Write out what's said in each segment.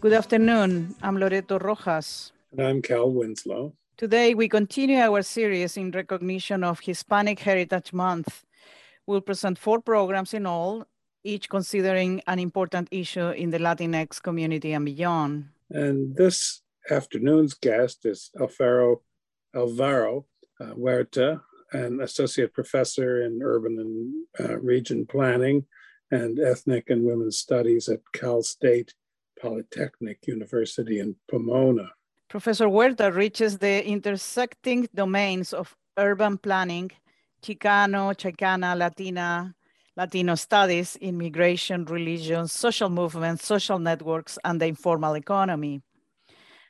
Good afternoon. I'm Loreto Rojas. And I'm Cal Winslow. Today, we continue our series in recognition of Hispanic Heritage Month. We'll present four programs in all, each considering an important issue in the Latinx community and beyond. And this afternoon's guest is Alfaro Alvaro uh, Huerta, an associate professor in urban and uh, region planning and ethnic and women's studies at Cal State Polytechnic University in Pomona. Professor Huerta reaches the intersecting domains of urban planning, Chicano, Chicana, Latina, Latino studies, immigration, religion, social movements, social networks, and the informal economy.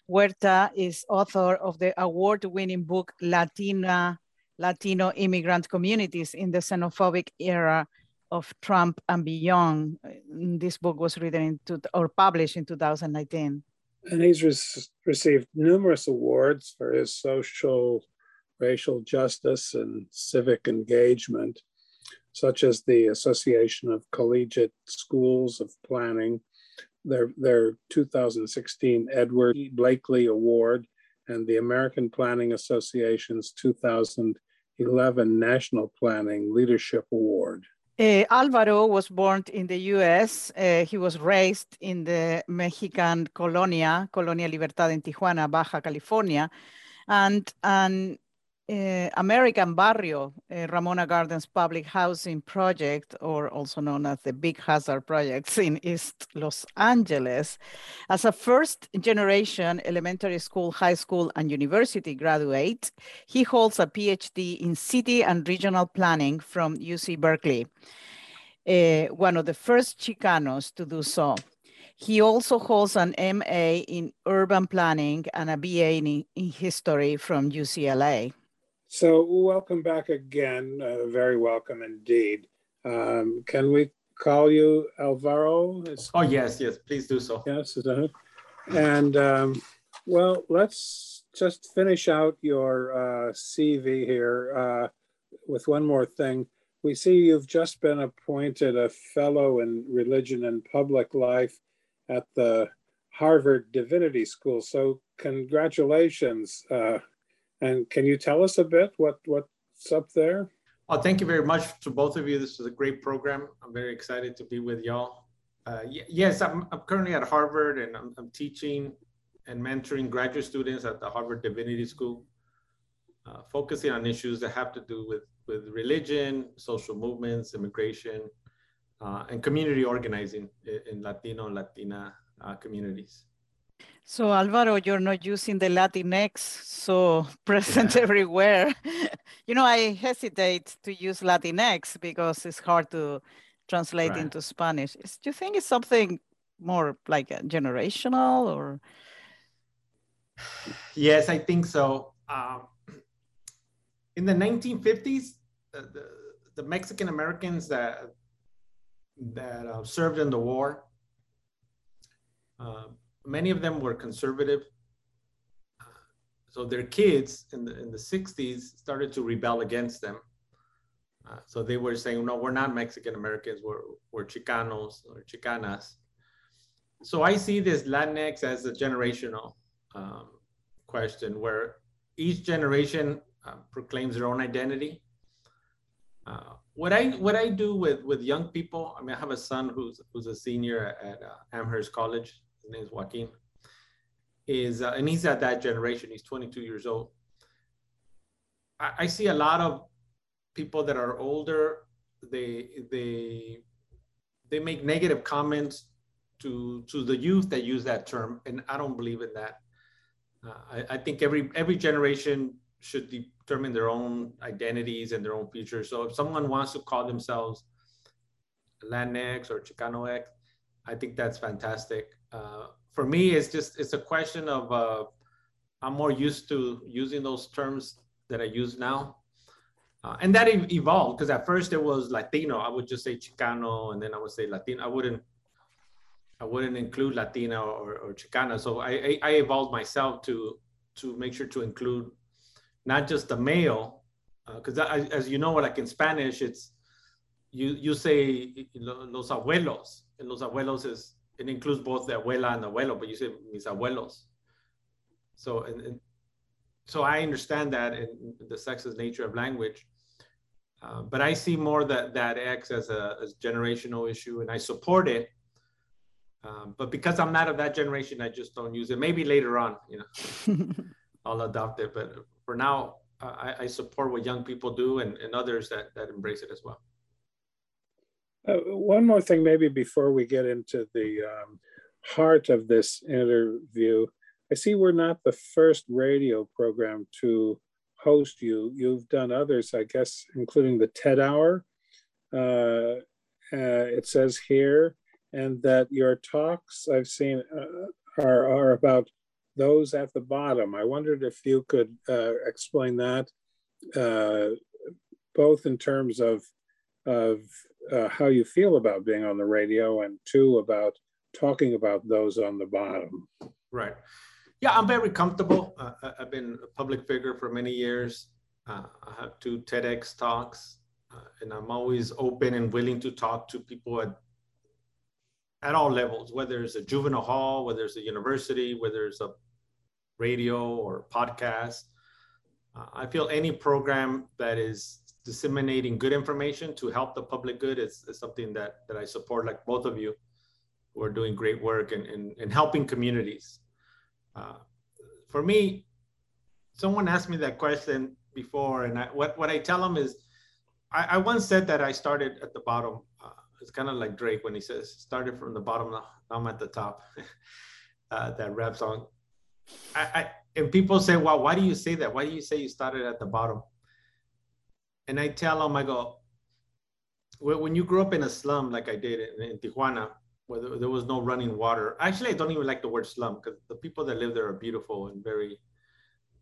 Huerta is author of the award-winning book Latina, Latino Immigrant Communities in the Xenophobic Era of Trump and Beyond. Uh, this book was written into, or published in 2019. And he's re received numerous awards for his social, racial justice and civic engagement, such as the Association of Collegiate Schools of Planning, their, their 2016 Edward E. Blakely Award, and the American Planning Association's 2011 National Planning Leadership Award. Uh, Alvaro was born in the US. Uh, he was raised in the Mexican colonia, Colonia Libertad in Tijuana, Baja California, and, and uh, American Barrio, uh, Ramona Gardens Public Housing Project, or also known as the Big Hazard Projects in East Los Angeles. As a first generation elementary school, high school, and university graduate, he holds a PhD in city and regional planning from UC Berkeley, uh, one of the first Chicanos to do so. He also holds an MA in urban planning and a BA in, in history from UCLA. So welcome back again. Uh, very welcome indeed. Um, can we call you Alvaro? It's, oh yes, yes. Please do so. Yes, and um, well, let's just finish out your uh, CV here uh, with one more thing. We see you've just been appointed a fellow in religion and public life at the Harvard Divinity School. So congratulations. And can you tell us a bit what, what's up there? Well, thank you very much to both of you. This is a great program. I'm very excited to be with y'all. Uh, yes, I'm, I'm, currently at Harvard and I'm, I'm, teaching and mentoring graduate students at the Harvard Divinity School, uh, focusing on issues that have to do with, with religion, social movements, immigration, uh, and community organizing in, in Latino and Latina uh, communities. So Alvaro, you're not using the Latinx so present yeah. everywhere. you know, I hesitate to use Latinx because it's hard to translate right. into Spanish. Do you think it's something more like generational or? Yes, I think so. Um, in the 1950s, uh, the, the Mexican Americans that that uh, served in the war uh, many of them were conservative. So their kids in the, in the 60s started to rebel against them. Uh, so they were saying, no, we're not Mexican Americans, we're, we're Chicanos or Chicanas. So I see this Latinx as a generational um, question where each generation uh, proclaims their own identity. Uh, what I what I do with with young people, I mean, I have a son who's who's a senior at uh, Amherst College, name is Joaquin, is, uh, and he's at that generation, he's 22 years old. I, I see a lot of people that are older, they, they, they make negative comments to, to the youth that use that term, and I don't believe in that. Uh, I, I, think every every generation should determine their own identities and their own future. So if someone wants to call themselves Latinx or Chicano X, I think that's fantastic. Uh, for me, it's just it's a question of uh, I'm more used to using those terms that I use now, uh, and that evolved because at first it was Latino. I would just say Chicano, and then I would say Latino. I wouldn't I wouldn't include Latina or, or Chicana. So I, I, I evolved myself to to make sure to include not just the male, because uh, as you know, like in Spanish, it's you you say los abuelos, and los abuelos is it includes both the abuela and the abuelo, but you say mis abuelos. So, and, and so I understand that in the sexist nature of language. Uh, but I see more that that X as a as generational issue, and I support it. Um, but because I'm not of that generation, I just don't use it. Maybe later on, you know, I'll adopt it. But for now, I, I, support what young people do and, and others that that embrace it as well. Uh, one more thing, maybe before we get into the um, heart of this interview, I see we're not the first radio program to host you. You've done others, I guess, including the TED Hour. Uh, uh, it says here, and that your talks I've seen uh, are, are about those at the bottom. I wondered if you could uh, explain that, uh, both in terms of, of uh, how you feel about being on the radio, and two, about talking about those on the bottom. Right. Yeah, I'm very comfortable. Uh, I've been a public figure for many years. Uh, I have two TEDx talks, uh, and I'm always open and willing to talk to people at at all levels, whether it's a juvenile hall, whether it's a university, whether it's a radio or podcast. Uh, I feel any program that is disseminating good information to help the public good is, is something that, that I support, like both of you who are doing great work and in, in helping communities. Uh, for me, someone asked me that question before, and I, what, what I tell them is, I, I once said that I started at the bottom. Uh, it's kind of like Drake when he says, started from the bottom, now I'm at the top. uh, that rap song. I, I, and people say, well, why do you say that? Why do you say you started at the bottom? And I tell them, I go, when you grew up in a slum like I did in, in Tijuana, where there, was no running water. Actually, I don't even like the word slum because the people that live there are beautiful and very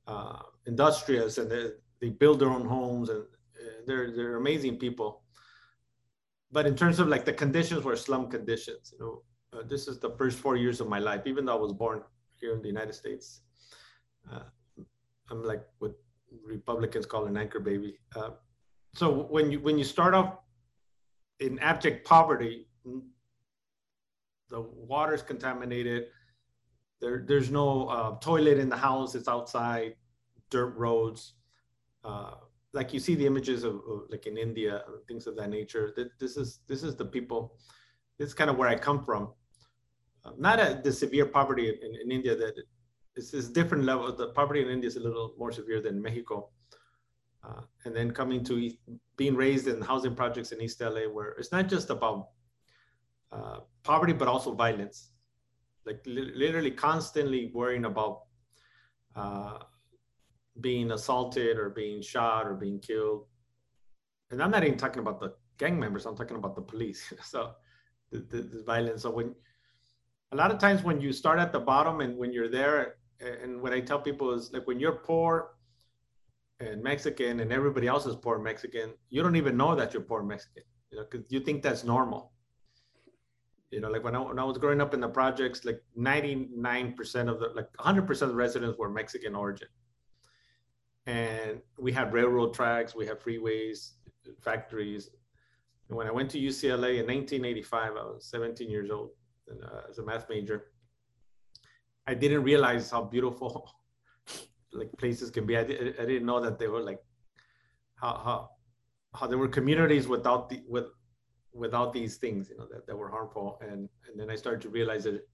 uh, industrious, and they, they build their own homes, and uh, they're they're amazing people. But in terms of like the conditions were slum conditions, you know, uh, this is the first four years of my life, even though I was born here in the United States. Uh, I'm like what Republicans call an anchor baby. Uh, so when you when you start off in abject poverty, the water is contaminated. There, there's no uh, toilet in the house. It's outside, dirt roads. Uh, like you see the images of, of, like in India, things of that nature. This is this is the people. This is kind of where I come from. Uh, not at the severe poverty in, in India that it's this different level. The poverty in India is a little more severe than Mexico. Uh, and then coming to being raised in housing projects in East LA, where it's not just about uh, poverty, but also violence. Like li- literally constantly worrying about uh, being assaulted or being shot or being killed. And I'm not even talking about the gang members, I'm talking about the police. so the, the, the, violence. So when a lot of times when you start at the bottom and when you're there, and what I tell people is like when you're poor and Mexican and everybody else is poor Mexican, you don't even know that you're poor Mexican, you know, because you think that's normal. You know like when I, when I was growing up in the projects like 99% of the like 100% of the residents were mexican origin. And we had railroad tracks we had freeways factories. And when i went to ucla in 1985 i was 17 years old and, uh, as a math major i didn't realize how beautiful like places can be I, I didn't know that they were like how how how there were communities without the with without these things, you know, that, that were harmful. And, and then I started to realize that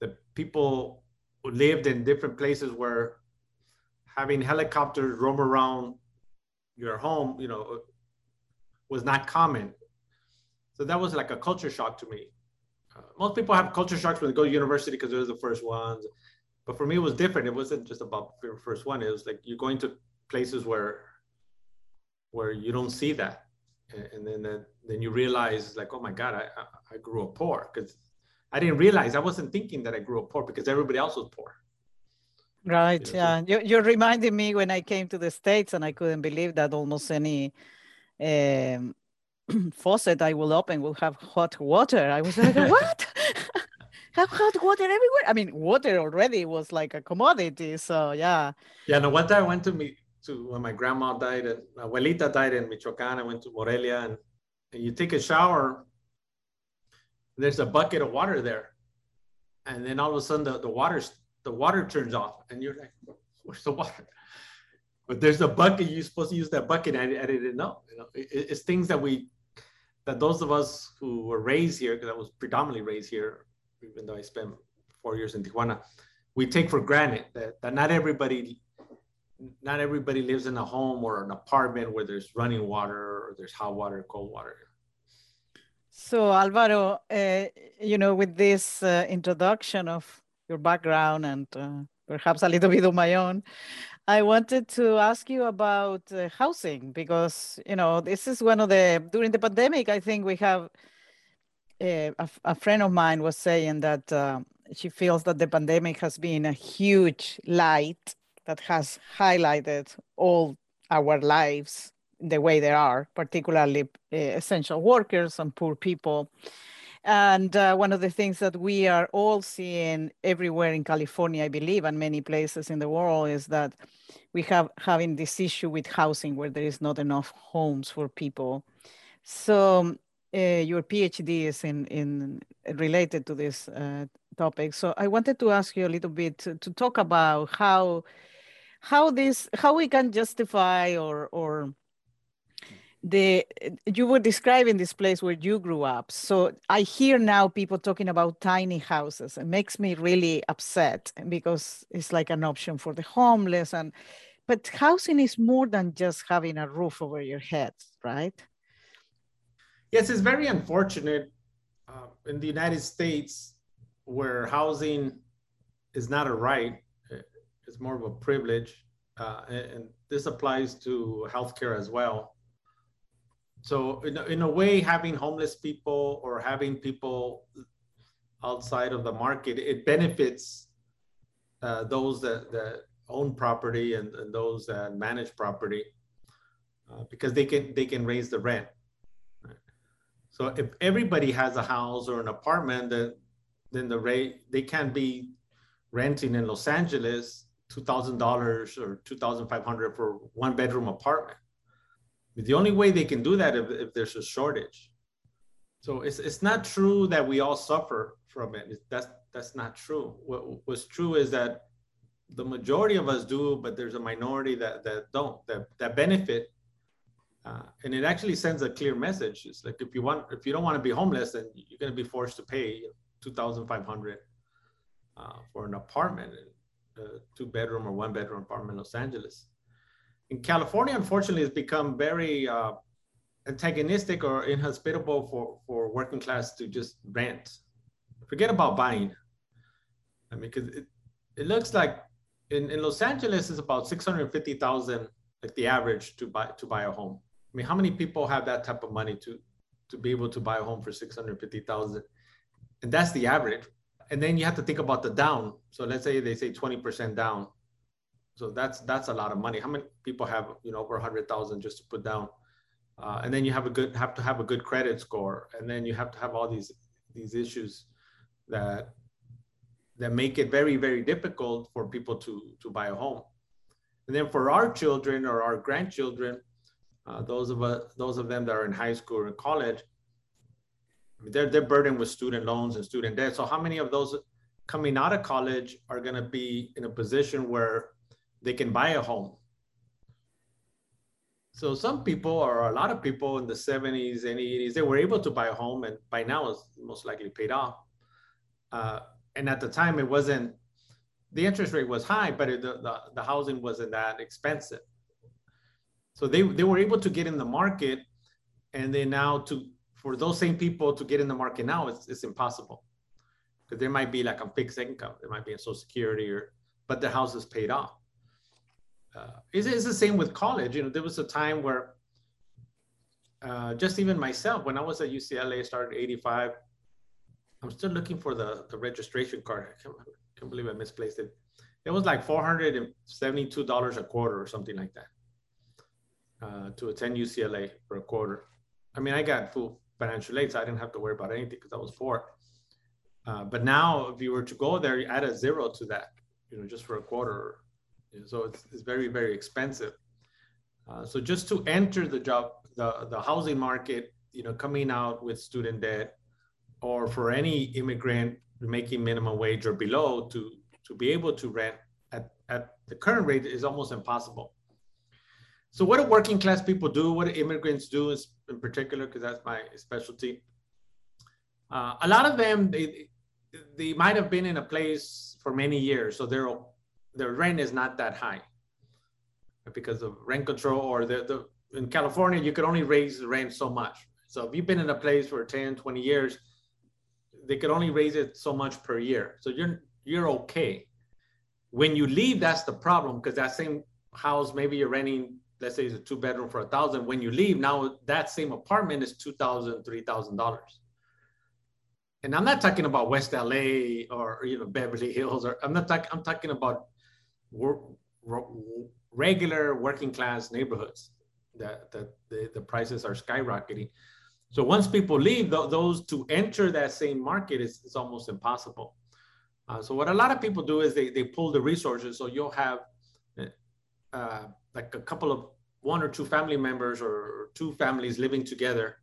the people lived in different places where having helicopters roam around your home, you know, was not common. So that was like a culture shock to me. Uh, most people have culture shocks when they go to university because they're the first ones. But for me, it was different. It wasn't just about the first one. It was like you're going to places where where you don't see that. And then then you realize like oh my god i i grew up poor. Because i didn't realize i wasn't thinking that i grew up poor because everybody else was poor. Right you know, yeah. So, you, you're reminding me when i came to the states and i couldn't believe that almost any um, faucet i will open will have hot water. I was like what hot water everywhere i mean water already was like a commodity so yeah yeah no time i went to meet to when my grandma died uh, and abuelita died in Michoacan. I went to Morelia and, and you take a shower there's a bucket of water there. And then all of a sudden the, the water the water turns off and you're like, where's the water? But there's a bucket, you're supposed to use that bucket. I, I didn't know. You know, it, it's things that we that those of us who were raised here, because I was predominantly raised here, even though I spent four years in Tijuana, we take for granted that, that not everybody not everybody lives in a home or an apartment where there's running water or there's hot water, cold water. So Alvaro, uh, you know, with this uh, introduction of your background and uh, perhaps a little bit of my own, I wanted to ask you about housing because you know this is one of the during the pandemic. I think we have a, a, friend of mine was saying that uh, she feels that the pandemic has been a huge light that has highlighted all our lives the way they are, particularly uh, essential workers and poor people. And uh, one of the things that we are all seeing everywhere in California, I believe, and many places in the world, is that we have having this issue with housing where there is not enough homes for people. So uh, your PhD is in, in related to this uh, topic. So I wanted to ask you a little bit to, to talk about how how this how we can justify or or the you were describing this place where you grew up. So i hear now people talking about tiny houses. It makes me really upset because it's like an option for the homeless and but housing is more than just having a roof over your head right yes it's very unfortunate uh, in the united states where housing is not a right it's more of a privilege uh, and, and this applies to healthcare as well so in in a way, having homeless people or having people outside of the market, it benefits uh, those that, that own property and, and those that manage property uh, because they can they can raise the rent. So if everybody has a house or an apartment, then then the rate they can't be renting in Los Angeles two thousand dollars or two thousand five hundred for one bedroom apartment. The only way they can do that if, if there's a shortage. So it's, it's not true that we all suffer from it. That's, that's not true. What, what's true is that the majority of us do, but there's a minority that, that don't, that, that benefit. Uh, and it actually sends a clear message. It's like if you want, if you don't want to be homeless, then you're going to be forced to pay 2,500 uh, for an apartment, a two bedroom or one bedroom apartment in Los Angeles in California, unfortunately, it's become very uh, antagonistic or inhospitable for, for working class to just rent. Forget about buying. I mean, because it, it looks like in, in Los Angeles it's about 650,000, like the average to buy to buy a home. I mean, how many people have that type of money to to be able to buy a home for 650,000? And that's the average. And then you have to think about the down. So let's say they say 20% down so that's that's a lot of money. How many people have you know over a hundred thousand just to put down? Uh, and then you have a good have to have a good credit score, and then you have to have all these these issues that that make it very very difficult for people to to buy a home. And then for our children or our grandchildren, uh, those of us those of them that are in high school or college, they're they're burdened with student loans and student debt. So how many of those coming out of college are going to be in a position where they can buy a home. So some people or a lot of people in the 70s and 80s, they were able to buy a home and by now it's most likely paid off. Uh, and at the time it wasn't, the interest rate was high, but it, the, the, the housing wasn't that expensive. So they, they were able to get in the market and then now to, for those same people to get in the market now, it's, it's impossible. Because there might be like a fixed income, there might be a social security or, but the house is paid off uh, it's, it's the same with college. You know, there was a time where uh, just even myself, when I was at UCLA, started 85, I'm still looking for the, the registration card. I can't, can't believe I misplaced it. It was like $472 a quarter or something like that uh, to attend UCLA for a quarter. I mean, I got full financial aid, so I didn't have to worry about anything because I was poor. Uh, but now, if you were to go there, you add a zero to that, you know, just for a quarter so it's, it's very, very expensive. Uh, so just to enter the job, the, the housing market, you know, coming out with student debt or for any immigrant making minimum wage or below to, to be able to rent at, at the current rate is almost impossible. So what do working class people do? What do immigrants do in particular? Because that's my specialty. Uh, a lot of them, they, they might have been in a place for many years, so their their rent is not that high because of rent control or the, the in California you could only raise the rent so much. So if you've been in a place for 10, 20 years, they could only raise it so much per year. So you're you're okay. When you leave, that's the problem because that same house, maybe you're renting, let's say it's a two bedroom for a thousand. When you leave, now that same apartment is two thousand, three thousand dollars. And I'm not talking about West LA or you know Beverly Hills, or I'm not talking. I'm talking about regular working class neighborhoods that, that the, the prices are skyrocketing. So once people leave, th- those to enter that same market is, is almost impossible. Uh, so what a lot of people do is they, they pull the resources. So you'll have uh, like a couple of one or two family members or two families living together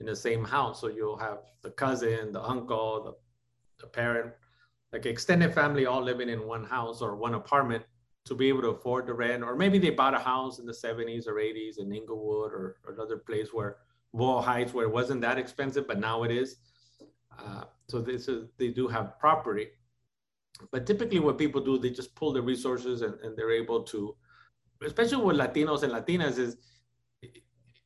in the same house. So you'll have the cousin, the uncle, the, the parent, like extended family all living in one house or one apartment to be able to afford the rent. Or maybe they bought a house in the 70s or 80s in Inglewood or, or another place where Boyle Heights, where it wasn't that expensive, but now it is. Uh, so this is, they do have property. But typically what people do, they just pull the resources and, and they're able to, especially with Latinos and Latinas is,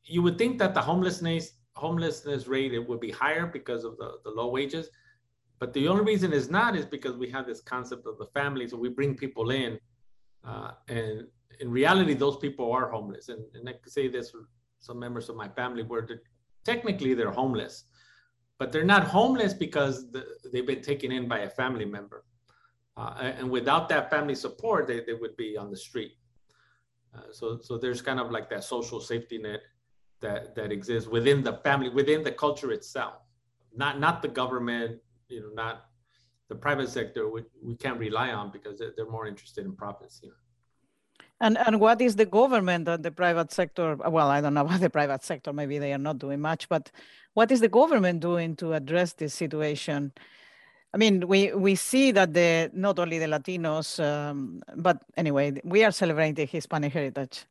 you would think that the homelessness homelessness rate it would be higher because of the, the low wages. But the only reason it's not is because we have this concept of the family. So we bring people in uh, and in reality, those people are homeless. And, and I can say this some members of my family where they're, technically they're homeless, but they're not homeless because the, they've been taken in by a family member. Uh, and without that family support, they, they would be on the street. Uh, so, so there's kind of like that social safety net that, that exists within the family, within the culture itself, not, not the government, you know, not the private sector, we, we can't rely on because they're, they're more interested in profits. You know? And and what is the government and the private sector? Well, I don't know about the private sector. Maybe they are not doing much, but what is the government doing to address this situation? I mean, we we see that the not only the Latinos, um, but anyway, we are celebrating Hispanic Heritage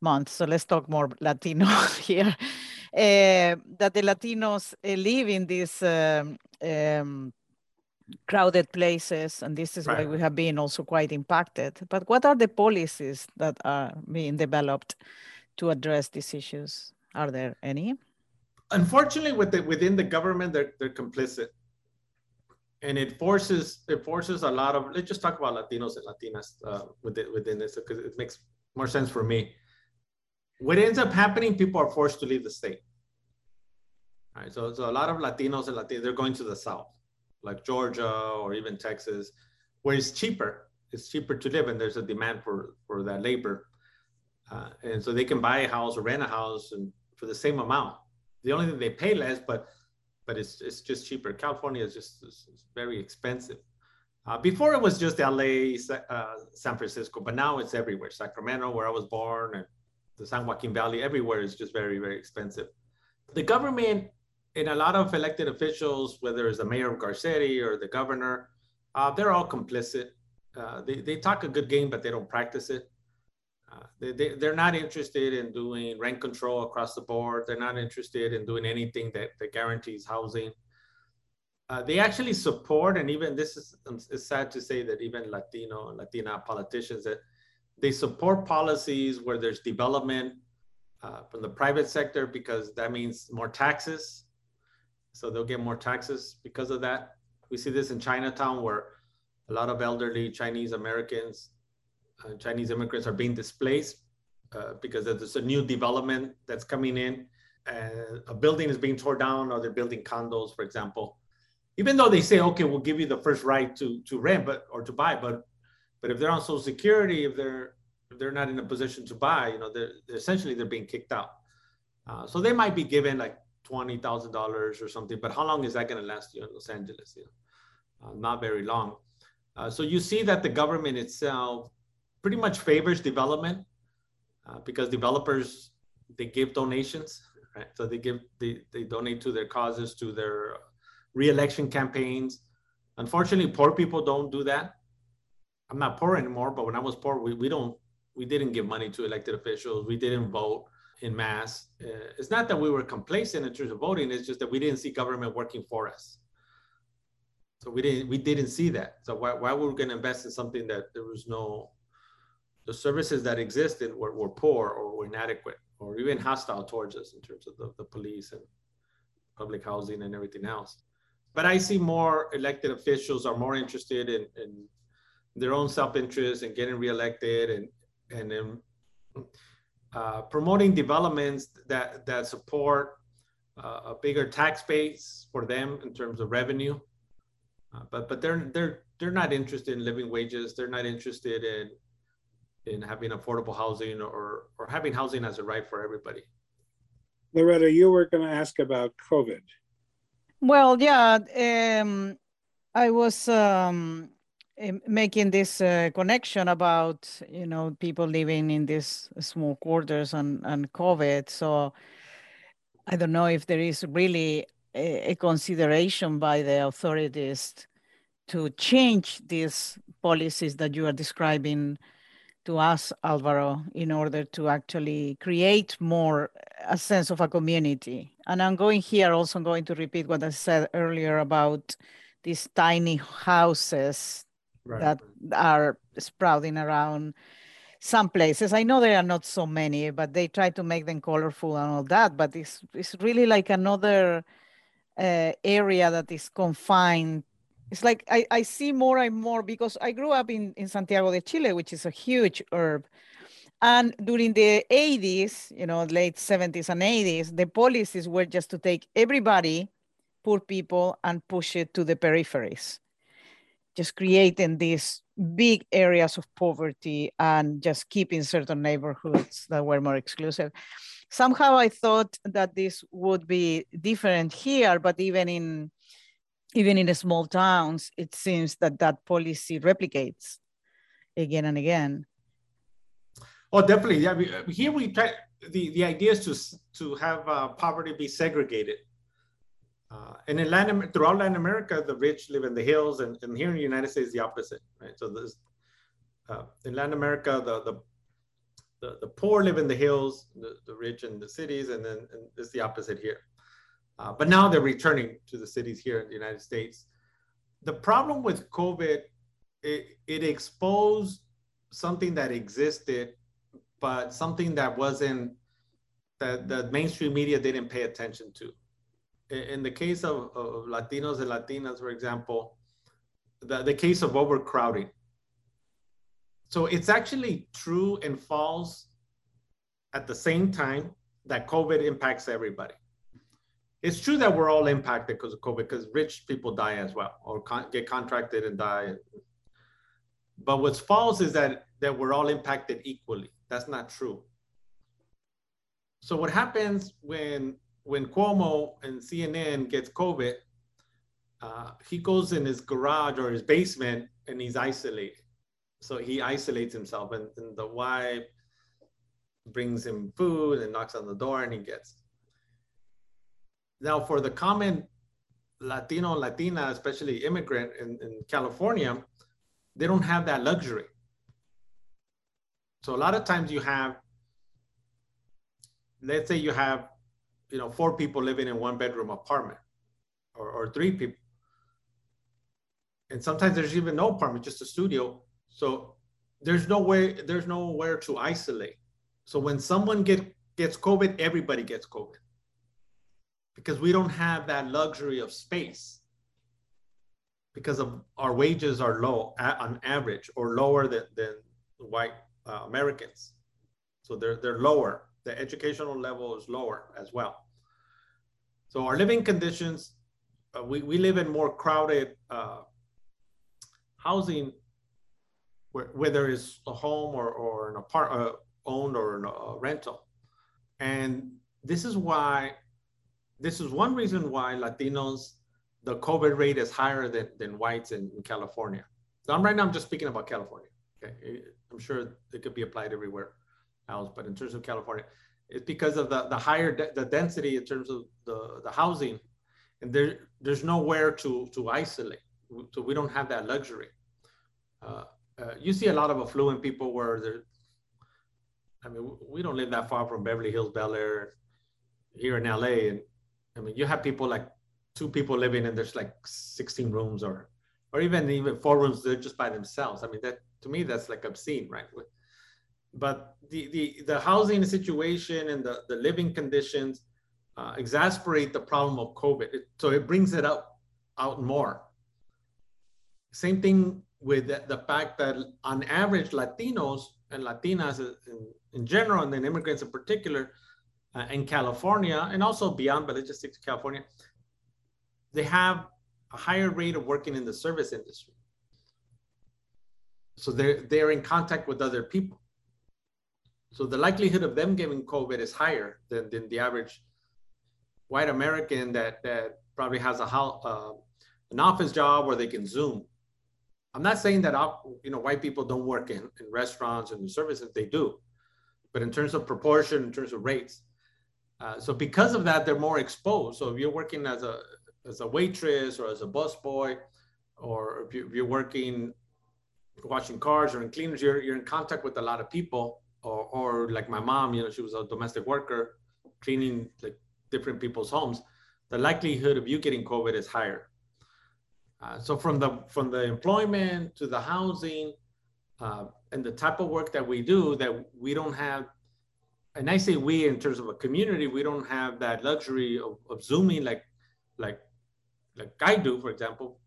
Month, so let's talk more Latinos here. Uh, that the Latinos uh, live in these um, um, crowded places and this is right. why we have been also quite impacted but what are the policies that are being developed to address these issues are there any unfortunately with the, within the government they're, they're complicit and it forces it forces a lot of let's just talk about latinos and latinas uh, within, within this because it makes more sense for me what ends up happening people are forced to leave the state all right so, so a lot of latinos and latinas they're going to the south like Georgia or even Texas, where it's cheaper. It's cheaper to live, and there's a demand for for that labor, uh, and so they can buy a house or rent a house and for the same amount. The only thing they pay less, but but it's it's just cheaper. California is just very expensive. Uh, before it was just LA, uh, San Francisco, but now it's everywhere. Sacramento, where I was born, and the San Joaquin Valley, everywhere is just very very expensive. The government and a lot of elected officials, whether it's the mayor of Garcetti or the governor, uh, they're all complicit. Uh, they, they talk a good game, but they don't practice it. Uh, they, they, they're not interested in doing rent control across the board. They're not interested in doing anything that, that guarantees housing. Uh, they actually support, and even this is it's sad to say that even Latino Latina politicians that they support policies where there's development uh, from the private sector because that means more taxes so they'll get more taxes because of that. We see this in Chinatown where a lot of elderly Chinese Americans, uh, Chinese immigrants are being displaced uh, because there's a new development that's coming in. and a building is being torn down or they're building condos, for example. Even though they say, okay, we'll give you the first right to, to rent but or to buy, but but if they're on social security, if they're if they're not in a position to buy, you know, they're, they're essentially they're being kicked out. Uh, so they might be given like twenty thousand dollars or something. But how long is that going to last you in Los Angeles? You know, uh, not very long. Uh, so you see that the government itself pretty much favors development uh, because developers they give donations, right? So they give they, they donate to their causes, to their re-election campaigns. Unfortunately, poor people don't do that. I'm not poor anymore, but when I was poor, we, we don't we didn't give money to elected officials. We didn't vote in mass. Uh, it's not that we were complacent in terms of voting. It's just that we didn't see government working for us. So we didn't we didn't see that. So why why were we going to invest in something that there was no the services that existed were, were poor or were inadequate or even hostile towards us in terms of the, the police and public housing and everything else. But I see more elected officials are more interested in, in their own self-interest and getting reelected and and in, uh, promoting developments that that support uh, a bigger tax base for them in terms of revenue. Uh, but but they're they're they're not interested in living wages. They're not interested in in having affordable housing or or having housing as a right for everybody. Loretta, you were going to ask about COVID. Well, yeah, um, I was um, making this uh, connection about you know people living in these small quarters and and COVID. So I don't know if there is really a, a consideration by the authorities to change these policies that you are describing to us, Alvaro, in order to actually create more a sense of a community. And I'm going here also I'm going to repeat what I said earlier about these tiny houses right. that are sprouting around some places. I know there are not so many, but they try to make them colorful and all that. But it's it's really like another uh, area that is confined. It's like I, I see more and more because I grew up in, in Santiago de Chile, which is a huge herb. And during the 80s, you know, late 70s and 80s, the policies were just to take everybody, poor people, and push it to the peripheries just creating these big areas of poverty and just keeping certain neighborhoods that were more exclusive. Somehow I thought that this would be different here, but even in even in the small towns, it seems that that policy replicates again and again. Oh, definitely. Yeah, here we try. The the idea is to to have uh, poverty be segregated uh, and in Latin, throughout Latin America, the rich live in the hills, and, and here in the United States, the opposite, right? So this, uh, in Latin America, the, the the, the poor live in the hills, the, the rich in the cities, and then and it's the opposite here. Uh, but now they're returning to the cities here in the United States. The problem with COVID, it, it exposed something that existed, but something that wasn't, that the mainstream media didn't pay attention to in the case of, of Latinos and Latinas, for example, the, the case of overcrowding. So it's actually true and false at the same time that COVID impacts everybody. It's true that we're all impacted because of COVID, because rich people die as well, or con- get contracted and die. But what's false is that that we're all impacted equally. That's not true. So what happens when when Cuomo and CNN gets COVID, uh, he goes in his garage or his basement and he's isolated. So he isolates himself, and, and the wife brings him food and knocks on the door, and he gets. Now, for the common Latino Latina, especially immigrant in, in California, they don't have that luxury. So a lot of times you have, let's say you have you know, four people living in one bedroom apartment or, or three people. And sometimes there's even no apartment, just a studio. So there's no way, there's nowhere to isolate. So when someone get, gets COVID, everybody gets COVID because we don't have that luxury of space because of our wages are low on average or lower than, than white uh, Americans. So they're, they're lower the educational level is lower as well. So our living conditions, uh, we, we live in more crowded uh, housing, whether it's a home or, or an apartment uh, owned or a rental. And this is why, this is one reason why Latinos, the COVID rate is higher than, than whites in, in California. So I'm right now, I'm just speaking about California. Okay, I'm sure it could be applied everywhere else, but in terms of California, it's because of the, the higher de the density in terms of the, the housing and there there's nowhere to to isolate. So we don't have that luxury. Uh, uh, you see a lot of affluent people where they're. I mean, we don't live that far from Beverly Hills, Bel Air, here in LA, and I mean, you have people like two people living and there's like 16 rooms or or even even four rooms they're just by themselves. I mean, that to me that's like obscene, right? But the the the housing situation and the the living conditions uh, exasperate the problem of COVID. It, so it brings it up out more. Same thing with the, the, fact that on average, Latinos and Latinas in, in general, and then immigrants in particular, uh, in California and also beyond, but let's just stick to California, they have a higher rate of working in the service industry. So they're, they're in contact with other people. So the likelihood of them getting COVID is higher than, than the average white American that that probably has a uh, an office job where they can Zoom. I'm not saying that you know white people don't work in, in restaurants and services; they do, but in terms of proportion, in terms of rates, uh, so because of that, they're more exposed. So if you're working as a as a waitress or as a busboy, or if, you, are working washing cars or in cleaners, you're, you're in contact with a lot of people. Or, or like my mom, you know, she was a domestic worker, cleaning like different people's homes, the likelihood of you getting COVID is higher. Uh, so from the from the employment to the housing uh, and the type of work that we do, that we don't have, and I say we in terms of a community, we don't have that luxury of, of zooming like like like I do, for example.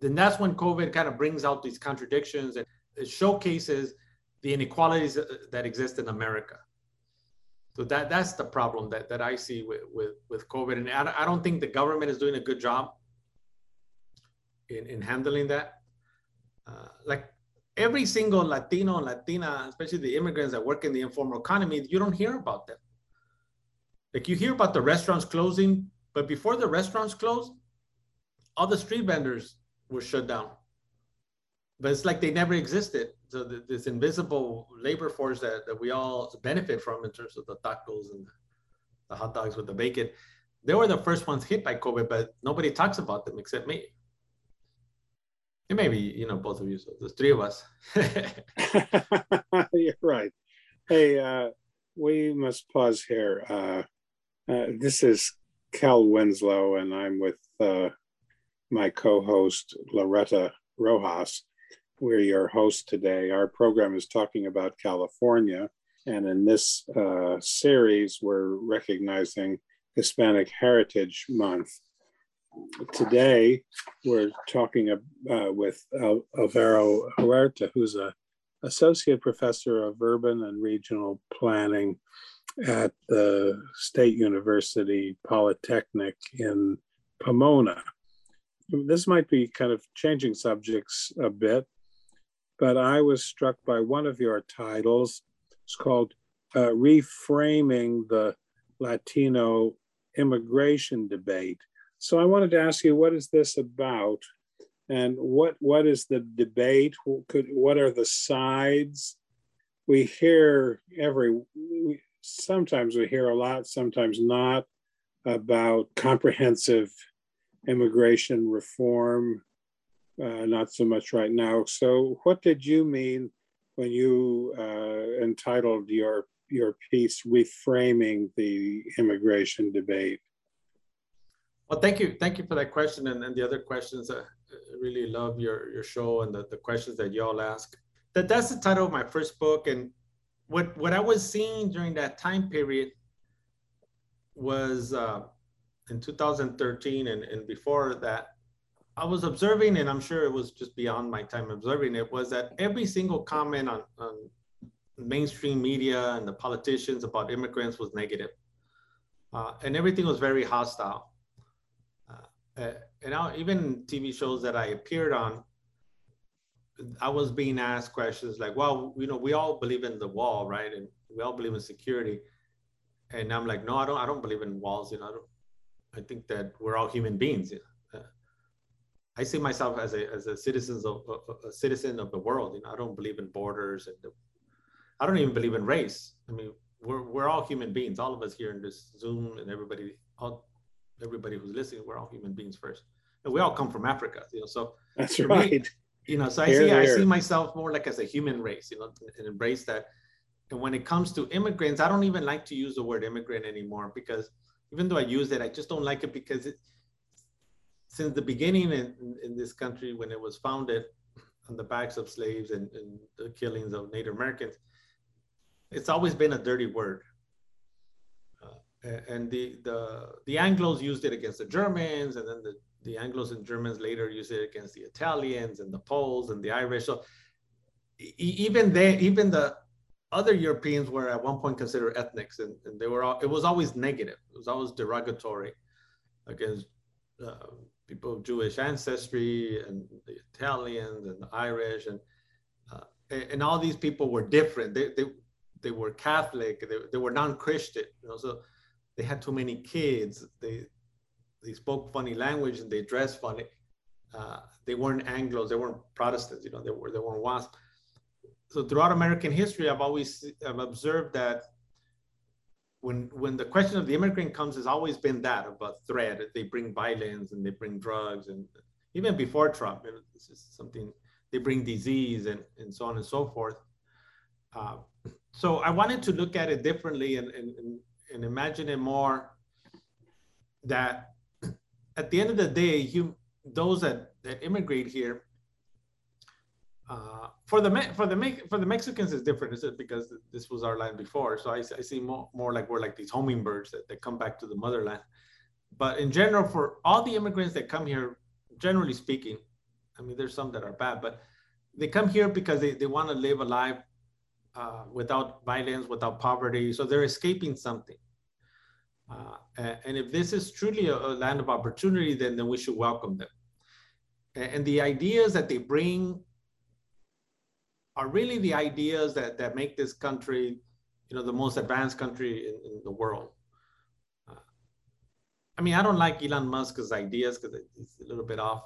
Then that's when COVID kind of brings out these contradictions and it showcases the inequalities that exist in America. So that that's the problem that, that I see with, with, with COVID. And I, I don't think the government is doing a good job in, in handling that. Uh, like every single Latino and Latina, especially the immigrants that work in the informal economy, you don't hear about them. Like you hear about the restaurants closing, but before the restaurants closed, all the street vendors were shut down. But it's like they never existed so this invisible labor force that, that we all benefit from in terms of the tacos and the hot dogs with the bacon, they were the first ones hit by COVID, but nobody talks about them except me. Maybe, you know, both of you, so there's three of us. You're right. Hey, uh, we must pause here. Uh, uh, this is Cal Winslow, and I'm with uh, my co host, Loretta Rojas. We're your host today. Our program is talking about California. And in this uh, series, we're recognizing Hispanic Heritage Month. Today, we're talking uh, with Al- Alvaro Huerta, who's a associate professor of urban and regional planning at the State University Polytechnic in Pomona. This might be kind of changing subjects a bit, but I was struck by one of your titles. It's called uh, Reframing the Latino Immigration Debate. So I wanted to ask you, what is this about? And what, what is the debate? Could, what are the sides? We hear every, sometimes we hear a lot, sometimes not, about comprehensive immigration reform uh, not so much right now. So, what did you mean when you uh, entitled your your piece "Reframing the Immigration Debate"? Well, thank you, thank you for that question and, and the other questions. I really love your your show and the, the questions that y'all ask. That that's the title of my first book, and what what I was seeing during that time period was uh, in 2013 and, and before that I was observing, and I'm sure it was just beyond my time observing it, was that every single comment on, on mainstream media and the politicians about immigrants was negative. Uh, and everything was very hostile. Uh, and now, even TV shows that I appeared on, I was being asked questions like, well, you know, we all believe in the wall, right? And we all believe in security. And I'm like, no, I don't, I don't believe in walls. You know, I, don't, I think that we're all human beings. You know? I see myself as a as a citizens of a citizen of the world. You know, I don't believe in borders, and I don't even believe in race. I mean, we're we're all human beings. All of us here in this Zoom and everybody, all everybody who's listening, we're all human beings first. And we all come from Africa, you know. So that's right. Me, you know, so I see I see myself more like as a human race, you know, and embrace that. And when it comes to immigrants, I don't even like to use the word immigrant anymore because even though I use it, I just don't like it because it, since the beginning in, in, this country, when it was founded on the backs of slaves and, and the killings of Native Americans, it's always been a dirty word. And the, the, the Anglos used it against the Germans, and then the, the Anglos and Germans later used it against the Italians and the Poles and the Irish. So even they, even the other Europeans were at one point considered ethnics, and, and they were all, it was always negative. It was always derogatory against uh, people of Jewish ancestry and the Italians and the Irish and uh, and all these people were different. They they, they were Catholic. They, they were non-Christian. You know, so they had too many kids. They they spoke funny language and they dressed funny. Uh, they weren't Anglo's. They weren't Protestants. You know, they were they weren't WASP. So throughout American history, I've always I've observed that when when the question of the immigrant comes has always been that about threat they bring violence and they bring drugs and even before trump this is something they bring disease and, and so on and so forth uh, so i wanted to look at it differently and, and, and imagine it more that at the end of the day you those that, that immigrate here uh, for the for the for the Mexicans is different, is it? Because this was our land before, so I, I see more more like we're like these hummingbirds that, that come back to the motherland. But in general, for all the immigrants that come here, generally speaking, I mean, there's some that are bad, but they come here because they, they want to live a life uh, without violence, without poverty. So they're escaping something. Uh, and if this is truly a, a, land of opportunity, then, then we should welcome them. And, the ideas that they bring are really the ideas that, that make this country, you know, the most advanced country in, in the world. Uh, I mean, I don't like Elon Musk's ideas because it's a little bit off,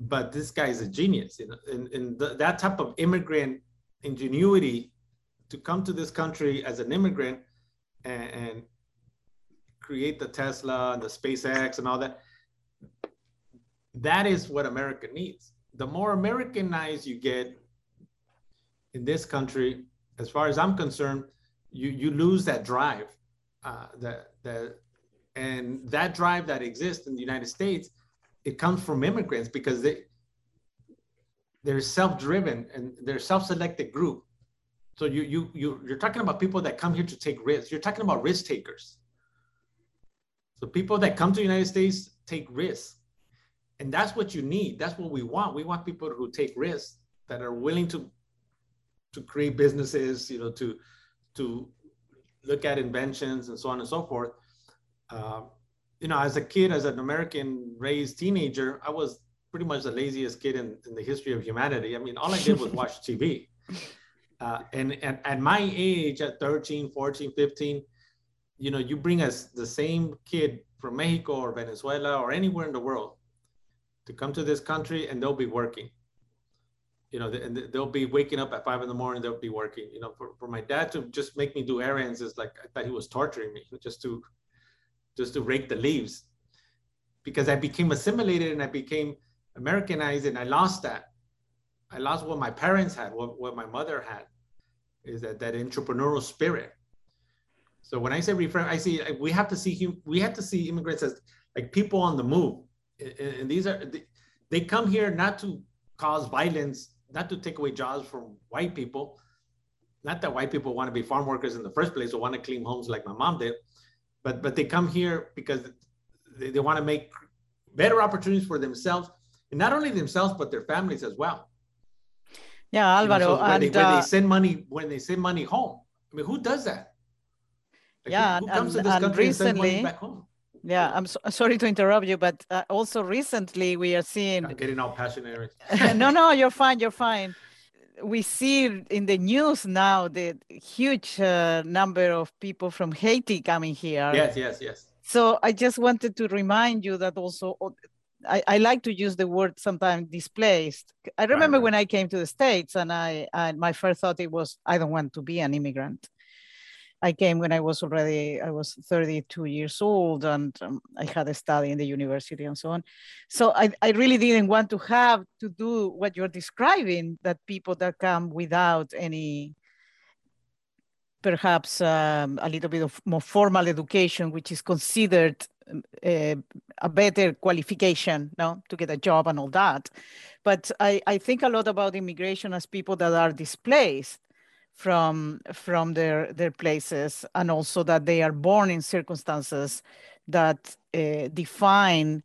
but this guy is a genius. You know, and, and that type of immigrant ingenuity to come to this country as an immigrant and, and create the Tesla and the SpaceX and all that. That is what America needs. The more Americanized you get, in this country, as far as I'm concerned, you you lose that drive, uh, that that and that drive that exists in the United States, it comes from immigrants because they they're self-driven and they're self-selected group. So you you you you're talking about people that come here to take risks. You're talking about risk takers. So people that come to the United States take risks. And that's what you need. That's what we want. We want people who take risks that are willing to to create businesses, you know, to to look at inventions and so on and so forth. Uh, you know, as a kid, as an American raised teenager, I was pretty much the laziest kid in, in the history of humanity. I mean, all I did was watch TV. Uh, and, and at my age, at 13, 14, 15, you know, you bring us the same kid from Mexico or Venezuela or anywhere in the world to come to this country and they'll be working you know, and they'll be waking up at five in the morning, they'll be working. You know, for, for my dad to just make me do errands is like I thought he was torturing me just to just to rake the leaves. Because I became assimilated and I became Americanized and I lost that. I lost what my parents had, what, what my mother had, is that that entrepreneurial spirit. So when I say reframe, I see we have to see we have to see immigrants as like people on the move, and, and these are they come here not to cause violence not to take away jobs from white people. Not that white people want to be farm workers in the first place or want to clean homes like my mom did, but but they come here because they, they want to make better opportunities for themselves and not only themselves but their families as well. Yeah, Alvaro, you know, so when, and, they, when uh, they send money when they send money home. I mean, who does that? Like, yeah, who, who comes and, to this country recently, and sends money back home? Yeah, I'm so, sorry to interrupt you, but uh, also recently we are seeing. I'm getting all passionate. no, no, you're fine. You're fine. We see in the news now the huge uh, number of people from Haiti coming here. Yes, yes, yes. So I just wanted to remind you that also I, I like to use the word sometimes displaced. I remember right, when I came to the States and I, I my first thought it was I don't want to be an immigrant I came when I was already, I was 32 years old and um, I had a study in the university and so on. So I, I really didn't want to have to do what you're describing, that people that come without any, perhaps um, a little bit of more formal education, which is considered uh, a better qualification no, to get a job and all that. But I, I think a lot about immigration as people that are displaced from from their their places and also that they are born in circumstances that uh, define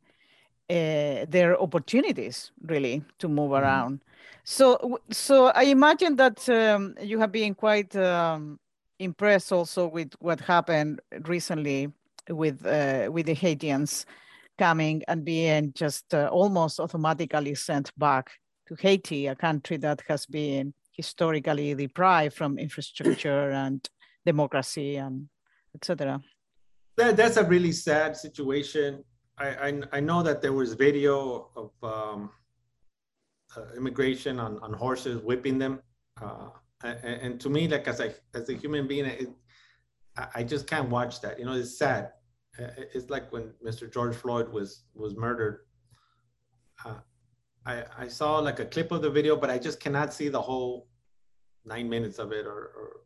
uh, their opportunities really to move mm. around so so i imagine that um, you have been quite um, impressed also with what happened recently with uh, with the haitians coming and being just uh, almost automatically sent back to haiti a country that has been historically deprived from infrastructure and democracy and etc. That, that's a really sad situation. I, I, I know that there was video of um, uh, immigration on, on horses whipping them. Uh, and, and, to me, like as a, as a human being, it, I just can't watch that. You know, it's sad. It's like when Mr. George Floyd was was murdered. Uh, I, I saw like a clip of the video, but I just cannot see the whole nine minutes of it or, or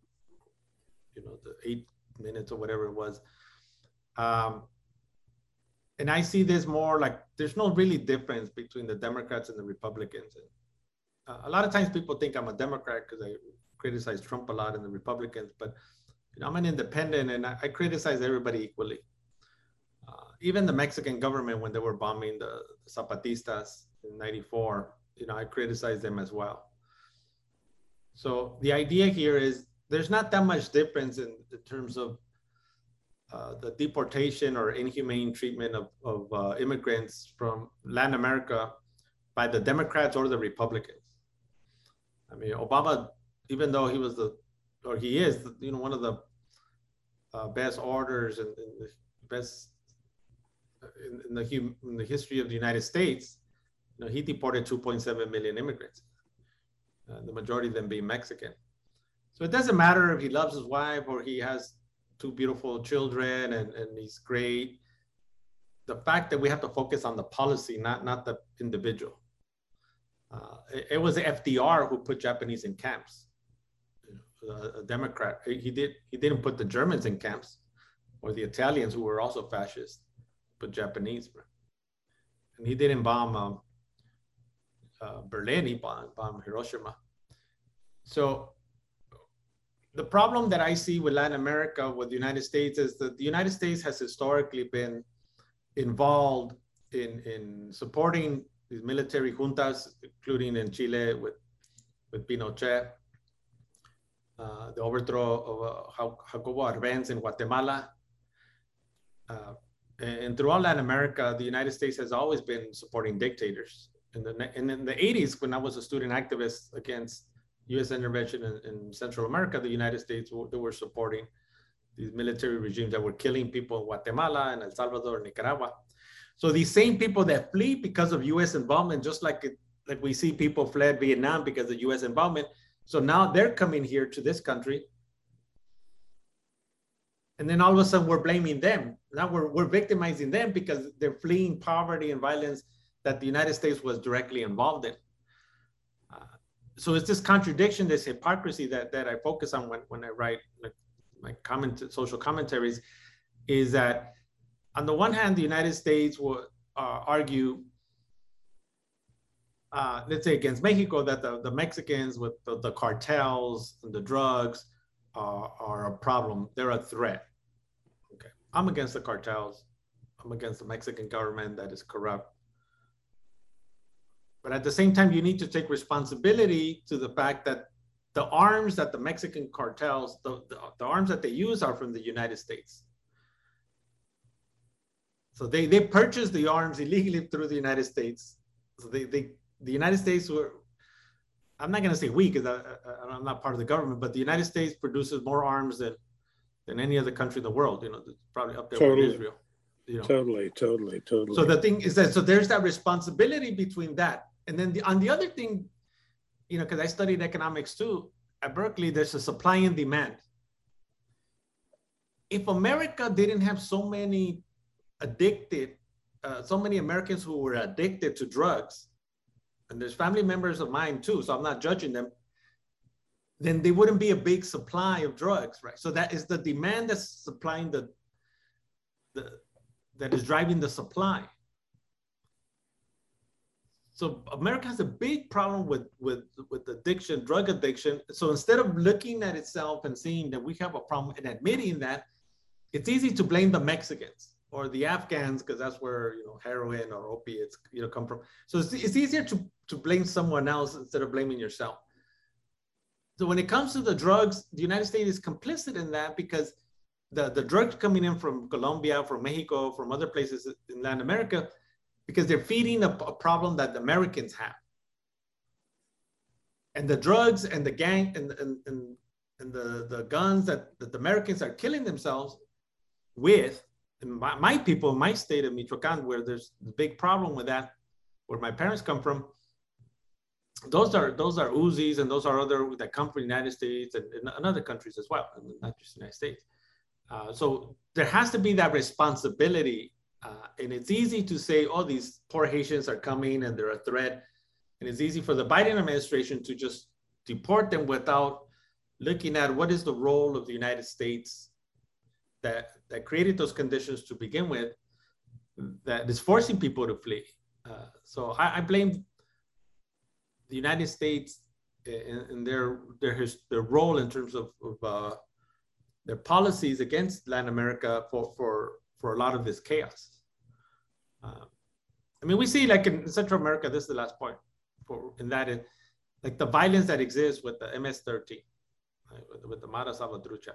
you know, the eight minutes or whatever it was. Um, and I see this more like there's no really difference between the Democrats and the Republicans. And, uh, a lot of times people think I'm a Democrat because I criticize Trump a lot and the Republicans, but you know, I'm an independent and I, I criticize everybody equally. Uh, even the Mexican government, when they were bombing the, the Zapatistas, in 94, you know, I criticized them as well. So the idea here is there's not that much difference in, in terms of uh, the deportation or inhumane treatment of, of uh, immigrants from Latin America by the Democrats or the Republicans. I mean, Obama, even though he was the, or he is, you know, one of the uh, best orders and, and the best in, in, the in the history of the United States, know, he deported 2.7 million immigrants, uh, the majority of them being Mexican. So it doesn't matter if he loves his wife or he has two beautiful children and, and he's great. The fact that we have to focus on the policy, not, not the individual. Uh, it, it, was FDR who put Japanese in camps. A, a Democrat. He did. He didn't put the Germans in camps, or the Italians who were also fascist, but Japanese. And he didn't bomb um, uh, Berlin, he bombed, bombed Hiroshima. So the problem that I see with Latin America, with the United States, is that the United States has historically been involved in, in supporting these military juntas, including in Chile with, with Pinochet, uh, the overthrow of uh, Jacobo Arbenz in Guatemala. Uh, and throughout Latin America, the United States has always been supporting dictators in the and in the 80s when I was a student activist against U.S. intervention in, in Central America, the United States they were supporting these military regimes that were killing people in Guatemala and El Salvador and Nicaragua. So these same people that flee because of U.S. involvement, just like it, like we see people fled Vietnam because of U.S. involvement. So now they're coming here to this country. And then all of a sudden we're blaming them. Now we're, we're victimizing them because they're fleeing poverty and violence that the United States was directly involved in. Uh, so it's this contradiction, this hypocrisy that, that I focus on when, when I write like, my comment, social commentaries, is that on the one hand, the United States will uh, argue, uh, let's say against Mexico, that the, the Mexicans with the, the cartels and the drugs are a problem. They're a threat. I'm against the cartels. I'm against the Mexican government that is corrupt. But at the same time, you need to take responsibility to the fact that the arms that the Mexican cartels, the, the, the arms that they use are from the United States. So they, they purchased the arms illegally through the United States. So they, they the United States were, I'm not going to say we because I'm not part of the government, but the United States produces more arms than, than any other country in the world. You know, probably up there totally. with Israel. You know? Totally, totally, totally. So the thing is that so there's that responsibility between that and then the, on the other thing, you know, because I studied economics too, at Berkeley, there's a supply and demand. if America didn't have so many addicted, uh, so many Americans who were addicted to drugs, and there's family members of mine too, so I'm not judging them, then there wouldn't be a big supply of drugs, right? So that is the demand that's supplying the, the that is driving the supply. So America has a big problem with, with, with addiction, drug addiction. So instead of looking at itself and seeing that we have a problem and admitting that, it's easy to blame the Mexicans or the Afghans because that's where you know heroin or opiates you know come from. So it's, it's easier to to blame someone else instead of blaming yourself. So when it comes to the drugs, the United States is complicit in that because the, the drugs coming in from Colombia, from Mexico, from other places in Latin America, because they're feeding a, a problem that the Americans have. And the drugs and the gang and, and, and, and the, the guns that, that the Americans are killing themselves with, my, my people, my state of Michoacan, where there's a big problem with that, where my parents come from, those are those are Uzis and those are other that come from the United States and, and other countries as well, not just the United States. Uh, so there has to be that responsibility uh, and it's easy to say, oh, these poor Haitians are coming and they're a threat. And it's easy for the Biden administration to just deport them without looking at what is the role of the United States that, that created those conditions to begin with that is forcing people to flee. Uh, so I, I, blame the United States and, in their, their, his, their role in terms of, of uh, their policies against Latin America for, for, for a lot of this chaos. Uh, I mean, we see like in Central America, this is the last point for in that, it, like the violence that exists with the MS-13, right, with, with, the Mara Salvatrucha.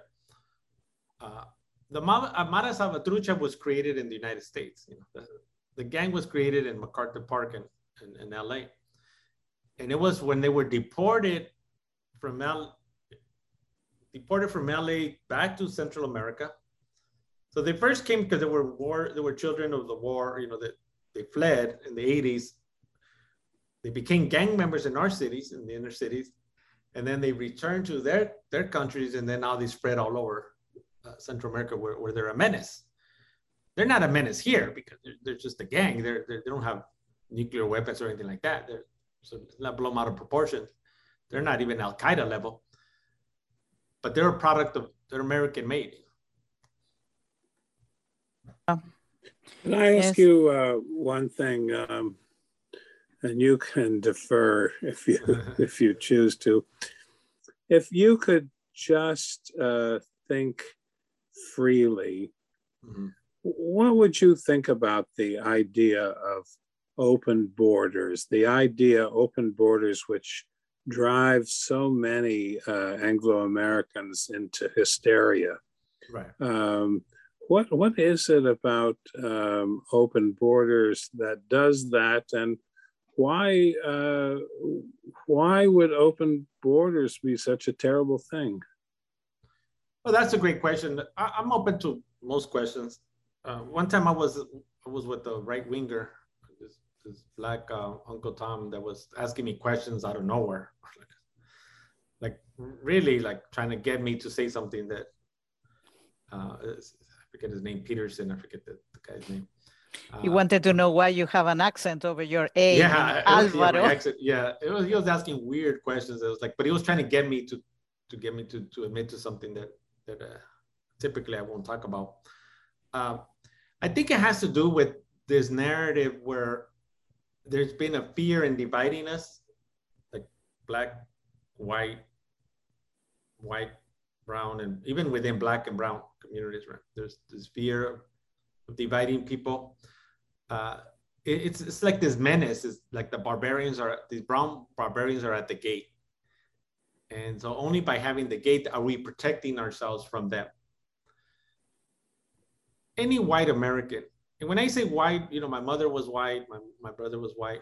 Uh, the uh, Mara Salvatrucha was created in the United States. You know, the, the gang was created in MacArthur Park in, in, in, LA. And it was when they were deported from L, deported from LA back to Central America so they first came because they were war, they were children of the war, you know, that they fled in the 80s. They became gang members in our cities, in the inner cities, and then they returned to their their countries, and then now they spread all over uh, Central America where, where they're a menace. They're not a menace here because they're, they're just a gang. They're, they're, they do not have nuclear weapons or anything like that. They're so not blown out of proportion. They're not even Al Qaeda level, but they're a product of they're American made. Can I ask yes. you uh, one thing? Um, and you can defer if you if you choose to. If you could just uh, think freely, mm-hmm. what would you think about the idea of open borders? The idea open borders, which drives so many uh, Anglo Americans into hysteria. Right. Um, what what is it about um, open borders that does that, and why uh, why would open borders be such a terrible thing? Well, that's a great question. I, am open to most questions. Uh, one time I was I was with a right winger, this, black uh, Uncle Tom that was asking me questions out of nowhere, like, really like trying to get me to say something that uh, I forget his name, Peterson. I forget the, the guy's name. He uh, wanted to know why you have an accent over your A. Yeah, Alvaro. Yeah, accent, yeah, it was. He was asking weird questions. It was like, but he was trying to get me to to get me to to admit to something that that uh, typically I won't talk about. Uh, I think it has to do with this narrative where there's been a fear in dividing us, like black, white, white, brown, and even within black and brown communities, right? There's this fear of dividing people. Uh, it, it's, it's like this menace. It's like the barbarians are, these brown barbarians are at the gate. And so only by having the gate are we protecting ourselves from them. Any white American, and when I say white, you know, my mother was white, my, my brother was white,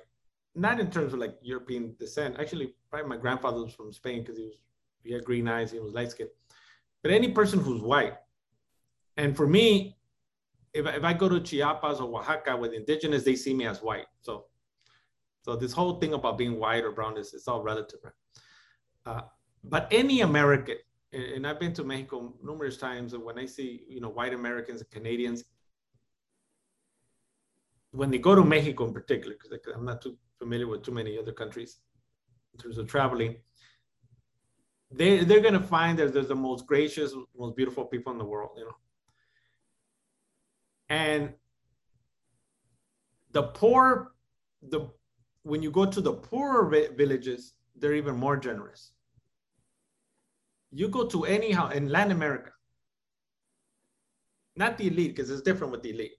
not in terms of like European descent. Actually, probably my grandfather was from Spain because he was he had green eyes, he was light skinned. But any person who's white, and for me, if, if I go to Chiapas or Oaxaca with indigenous, they see me as white. So, so this whole thing about being white or brown is it's all relative, right? Uh, but any American, and I've been to Mexico numerous times, and when I see you know white Americans and Canadians, when they go to Mexico in particular, because I'm not too familiar with too many other countries in terms of traveling, they they're gonna find that they're the most gracious, most beautiful people in the world, you know. And the poor, the when you go to the poorer villages, they're even more generous. You go to anyhow in Latin America, not the elite, because it's different with the elite.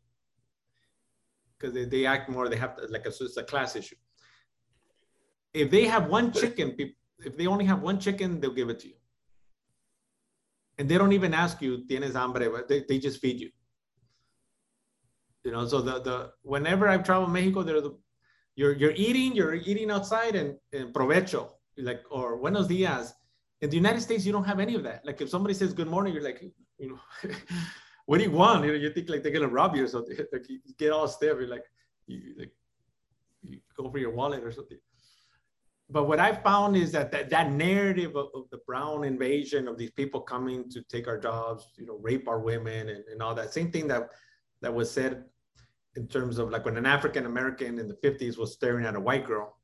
Because they, they act more, they have to, like a, it's a class issue. If they have one chicken, if they only have one chicken, they'll give it to you. And they don't even ask you, tienes hambre, they, they just feed you. You know, so the, the whenever I've traveled Mexico, they're the, you're, you're eating, you're eating outside and, and provecho, like, or buenos dias. In the United States, you don't have any of that. Like if somebody says good morning, you're like, you know, what do you want? You know, you think like they're gonna rob you or something. Like you get all stiff. You're like, you like, you go for your wallet or something. But what I found is that that, that narrative of, of, the brown invasion of these people coming to take our jobs, you know, rape our women and, and all that same thing that that was said in terms of like when an African American in the 50s was staring at a white girl,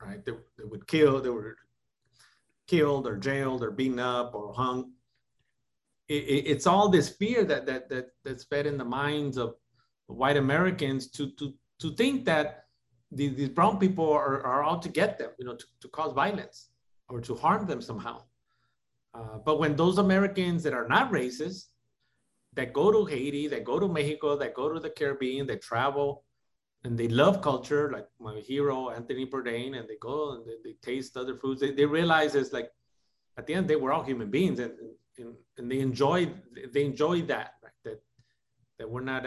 right? They, they would kill, they were killed or jailed or beaten up or hung. It, it, it's all this fear that, that, that, that's fed in the minds of white Americans to, to, to think that these, these brown people are, are out to get them, you know, to, to cause violence or to harm them somehow. Uh, but when those Americans that are not racist, that go to Haiti, that go to Mexico, that go to the Caribbean, they travel and they love culture, like my hero, Anthony Bourdain, and they go and they, they taste other foods. They, they realize it's like, at the end, they were all human beings and, and, and they enjoy, they enjoy that, right? that, that we're not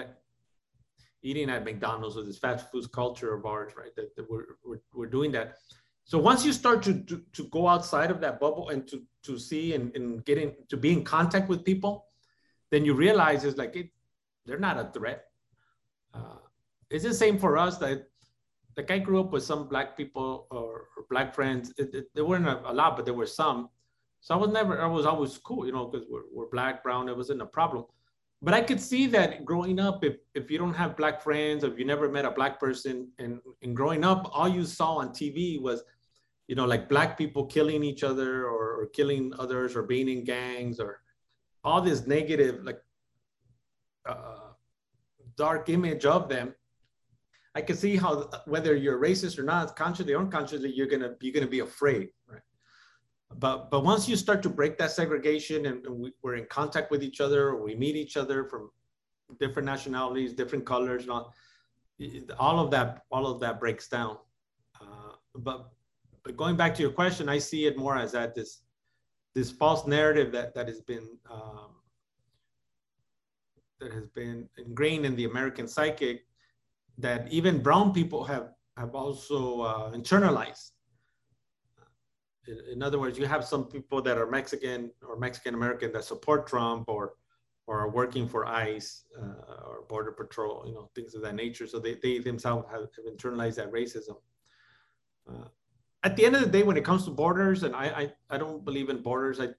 eating at McDonald's or this fast food culture of ours, right? That, that we're, we're, we're doing that. So once you start to, to, to go outside of that bubble and to, to see and, and get in, to be in contact with people, then you realize it's like it, they're not a threat. Uh, it's the same for us that like I grew up with some black people or, or black friends. It, it, there weren't a, a, lot, but there were some. So I was never, I was always cool, you know, because we're, we're black, brown, it wasn't a problem. But I could see that growing up, if, if you don't have black friends, or if you never met a black person, and, and growing up, all you saw on TV was, you know, like black people killing each other or, or killing others or being in gangs or all this negative like uh, dark image of them i can see how whether you're racist or not consciously or unconsciously you're gonna you're gonna be afraid right but but once you start to break that segregation and, we, are in contact with each other or we meet each other from different nationalities different colors all, all of that all of that breaks down uh, but but going back to your question i see it more as that this this false narrative that that has been um, that has been ingrained in the American psychic that even brown people have have also uh, internalized. In, other words, you have some people that are Mexican or Mexican American that support Trump or or are working for ICE uh, or Border Patrol, you know, things of that nature. So they, they themselves have, have internalized that racism. Uh, at the end of the day, when it comes to borders, and I, I, I don't believe in borders. I,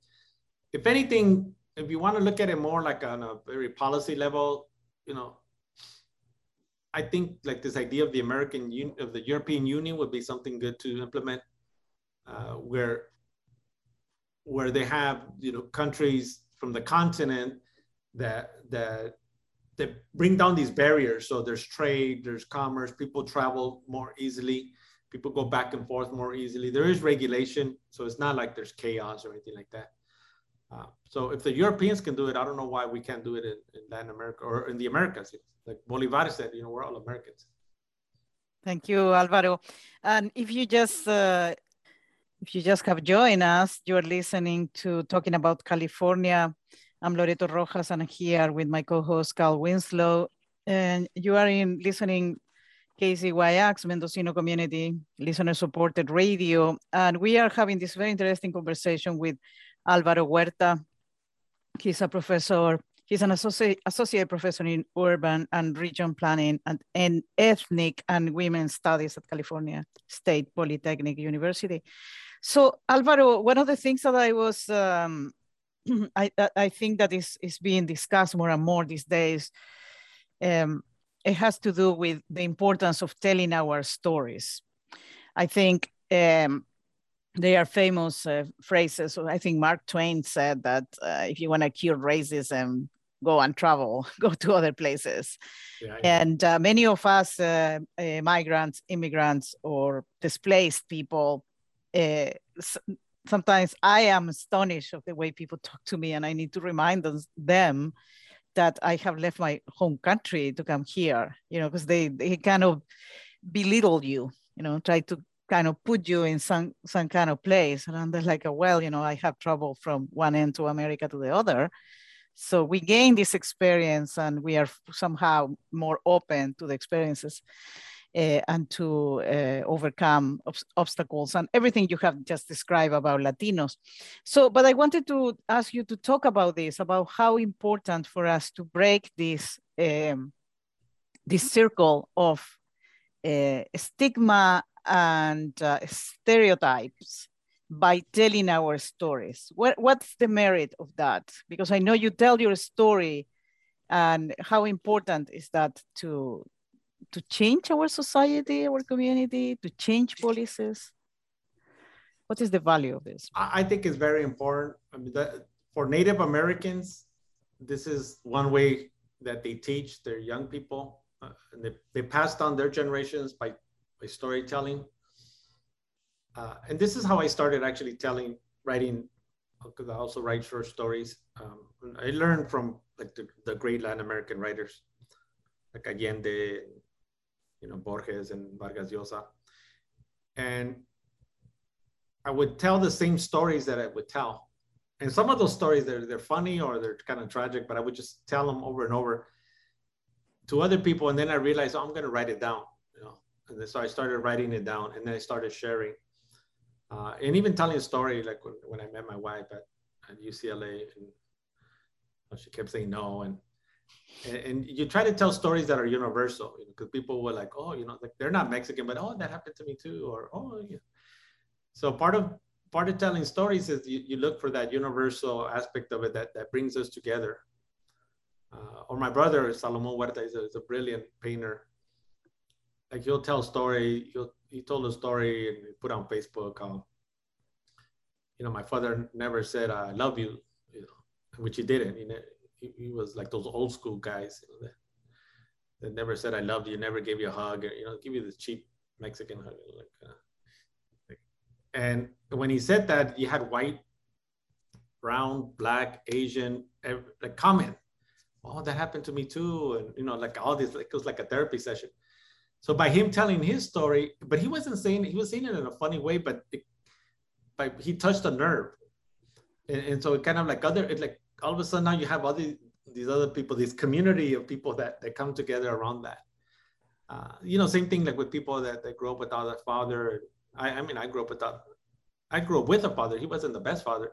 if anything, if you want to look at it more like on a very policy level, you know, I think like this idea of the American Un- of the European Union would be something good to implement, uh, where where they have you know countries from the continent that that that bring down these barriers. So there's trade, there's commerce, people travel more easily people go back and forth more easily. There is regulation, so it's not like there's chaos or anything like that. Uh, so if the Europeans can do it, I don't know why we can't do it in, in Latin America or in the Americas. Like Bolivar said, you know, we're all Americans. Thank you, Alvaro. And if you just uh, if you just have joined us, you're listening to talking about California. I'm Loreto Rojas, and I'm here with my co-host Carl Winslow, and you are in listening KZYX, Mendocino Community Listener Supported Radio. And we are having this very interesting conversation with Alvaro Huerta. He's a professor, he's an associate, associate professor in urban and region planning and, and ethnic and women's studies at California State Polytechnic University. So Alvaro, one of the things that I was, um, I, I think that is, is being discussed more and more these days, um, it has to do with the importance of telling our stories. I think um, they are famous uh, phrases. I think Mark Twain said that uh, if you want to cure racism, go and travel, go to other places. Yeah, yeah. And uh, many of us, uh, uh, migrants, immigrants, or displaced people, uh, sometimes I am astonished of the way people talk to me, and I need to remind them that I have left my home country to come here, you know, because they, they kind of belittle you, you know, try to kind of put you in some some kind of place. And they're like, well, you know, I have trouble from one end to America to the other. So we gain this experience and we are somehow more open to the experiences uh, and to uh, overcome ob obstacles and everything you have just described about Latinos. So, but I wanted to ask you to talk about this, about how important for us to break this, um, this circle of uh, stigma and uh, stereotypes by telling our stories. What, what's the merit of that? Because I know you tell your story and how important is that to, to change our society, our community, to change policies? What is the value of this? I think it's very important. I mean, that, for Native Americans, this is one way that they teach their young people. Uh, and they, they passed on their generations by, by storytelling uh, and this is how I started actually telling, writing, because I also write short stories. Um, I learned from like the, the, great Latin American writers, like Allende, you know, Borges and Vargas Llosa. And I would tell the same stories that I would tell. And some of those stories, they're, they're funny or they're kind of tragic, but I would just tell them over and over to other people. And then I realized, oh, I'm going to write it down, you know. And then, so I started writing it down and then I started sharing uh, and even telling a story like when, when I met my wife at, at UCLA and she kept saying no and, and, you try to tell stories that are universal because you know, people were like oh you know like they're not Mexican but oh that happened to me too or oh yeah so part of part of telling stories is you, you look for that universal aspect of it that, that brings us together uh, or my brother Salomon Huerta is a, is a brilliant painter like he'll tell a story he'll he told a story and put on Facebook. Um, you know, my father never said "I love you," you know, which he didn't. You know, he, he was like those old school guys you know, that, that never said "I love you," never gave you a hug, or, you know, give you this cheap Mexican hug. Like, uh, and when he said that, you had white, brown, black, Asian, every, like comment. Oh, that happened to me too, and you know, like all this, like it was like a therapy session. So by him telling his story, but he wasn't saying he was saying it in a funny way, but it, but he touched a nerve, and, and so it kind of like other it like all of a sudden now you have all these other people, this community of people that that come together around that. Uh, you know, same thing like with people that, that grew up without a father. I, I mean, I grew up without, I grew up with a father. He wasn't the best father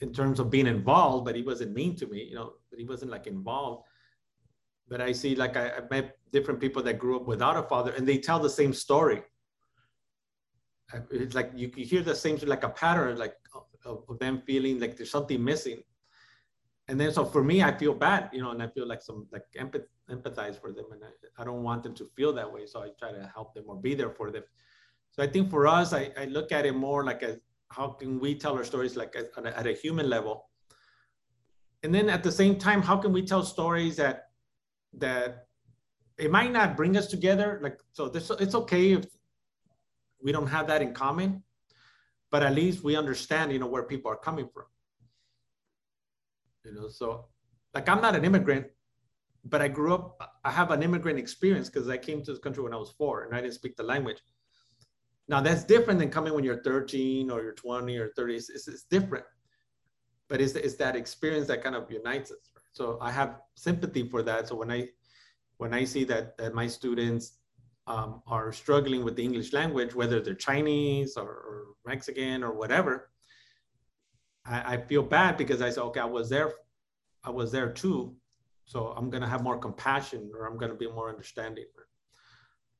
in terms of being involved, but he wasn't mean to me, you know, but he wasn't like involved but I see like I, have met different people that grew up without a father and they tell the same story. It's like you, you hear the same like a pattern like of, of, them feeling like there's something missing. And then so for me, I feel bad, you know, and I feel like some like empath, empathize for them, and I, I don't want them to feel that way. So I try to help them or be there for them. So I think for us, I, I look at it more like a how can we tell our stories like a, at, a, at a human level, and then at the same time, how can we tell stories that that it might not bring us together. Like, so this, it's okay if we don't have that in common, but at least we understand, you know, where people are coming from. You know, so like I'm not an immigrant, but I grew up, I have an immigrant experience because I came to this country when I was four and I didn't speak the language. Now that's different than coming when you're 13 or you're 20 or 30. It's, it's, it's different, but it's, it's that experience that kind of unites us. So I have sympathy for that. So when I when I see that, that my students um, are struggling with the English language, whether they're Chinese or, or Mexican or whatever, I, I, feel bad because I say, okay, I was there, I was there too. So I'm gonna have more compassion or I'm gonna be more understanding.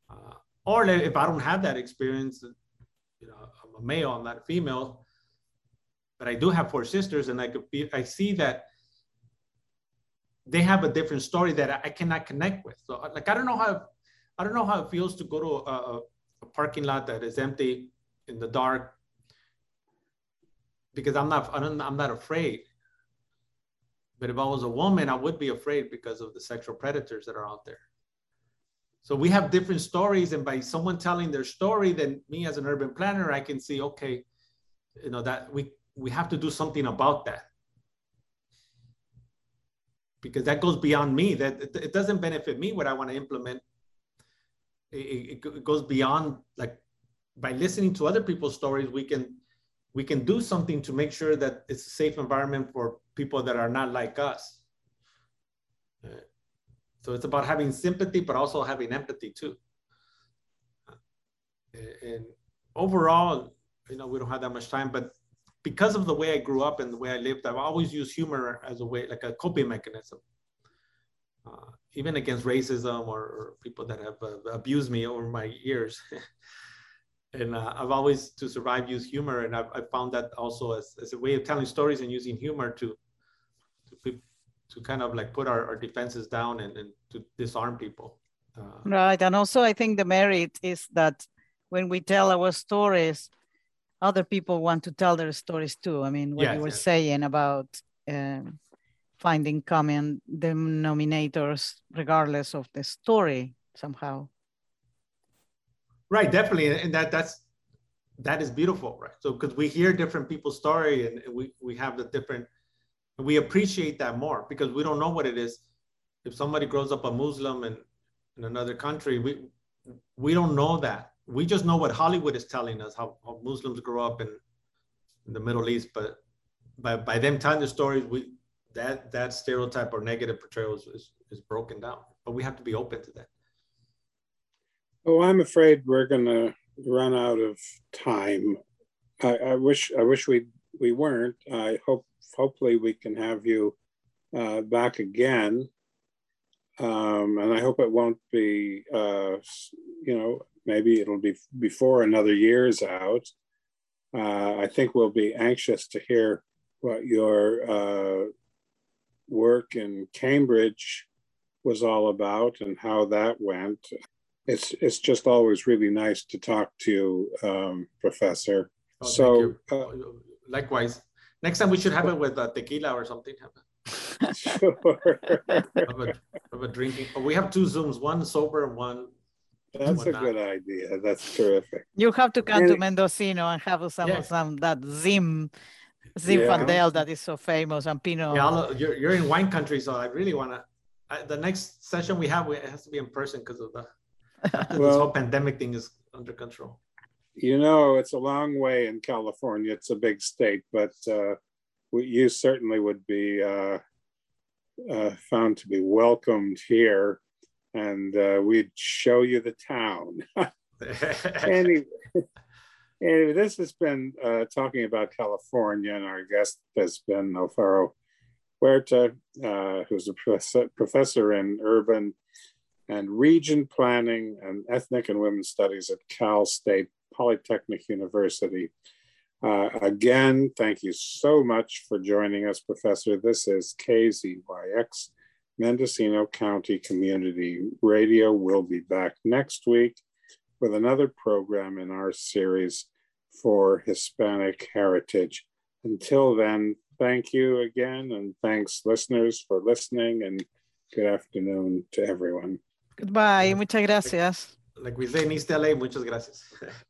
Uh, or if I don't have that experience, you know, I'm a male, I'm not a female, but I do have four sisters, and I could be, I see that they have a different story that I cannot connect with. So, like, I don't know how, I don't know how it feels to go to a, a parking lot that is empty in the dark because I'm not, I'm not afraid. But if I was a woman, I would be afraid because of the sexual predators that are out there. So we have different stories, and by someone telling their story, then me as an urban planner, I can see, okay, you know that we we have to do something about that because that goes beyond me. That it, it doesn't benefit me what I want to implement. It, it, goes beyond like by listening to other people's stories, we can we can do something to make sure that it's a safe environment for people that are not like us. So it's about having sympathy, but also having empathy too. And overall, you know, we don't have that much time, but because of the way I grew up and the way I lived, I've always used humor as a way, like a coping mechanism, uh, even against racism or, or people that have uh, abused me over my years. and uh, I've always, to survive, used humor, and I've, I've found that also as, as a way of telling stories and using humor to to, to kind of like put our, our defenses down and, and to disarm people. Uh, right, and also I think the merit is that when we tell our stories, other people want to tell their stories too. I mean, what yes, you were yes. saying about uh, finding common denominators regardless of the story somehow. Right, definitely, and that that's that is beautiful, right? So because we hear different people's story and we we have the different, we appreciate that more because we don't know what it is. If somebody grows up a Muslim in in another country, we we don't know that. We just know what Hollywood is telling us how, how Muslims grow up in in the Middle East, but by by them telling the stories, we that that stereotype or negative portrayal is, is, is broken down. But we have to be open to that. Oh, I'm afraid we're going to run out of time. I, I, wish I wish we we weren't. I hope hopefully we can have you uh, back again, um, and I hope it won't be. Uh, you know, maybe it'll be before another year's out. Uh, I think we'll be anxious to hear what your uh, work in Cambridge was all about and how that went it's it's just always really nice to talk to you, um, Professor. Oh, so, uh, likewise, next time we should have it with uh, tequila or something. sure. of, a, of a drinking. Oh, we have two Zooms, one sober and one. That's a not. good idea. That's terrific. You have to come and, to Mendocino and have some yeah. some that Zim. Zinfandel yeah. that is so famous and Pinot. Yeah, you're, you're in wine country, so I really want to. The next session we have, it has to be in person because of the well, this whole pandemic thing is under control. You know, it's a long way in California. It's a big state, but uh, you certainly would be uh, uh, found to be welcomed here, and uh, we'd show you the town. anyway, anyway, this has been uh, talking about California, and our guest has been Alvaro Huerta, uh, who's a professor, in urban and region planning and ethnic and women's studies at Cal State Polytechnic University. Uh, again, thank you so much for joining us, Professor. This is KZYX, Mendocino County Community Radio. We'll be back next week with another program in our series for Hispanic heritage. Until then, thank you again, and thanks, listeners, for listening, and good afternoon to everyone. Goodbye. Muchas gracias. Like we say in East LA, muchas gracias.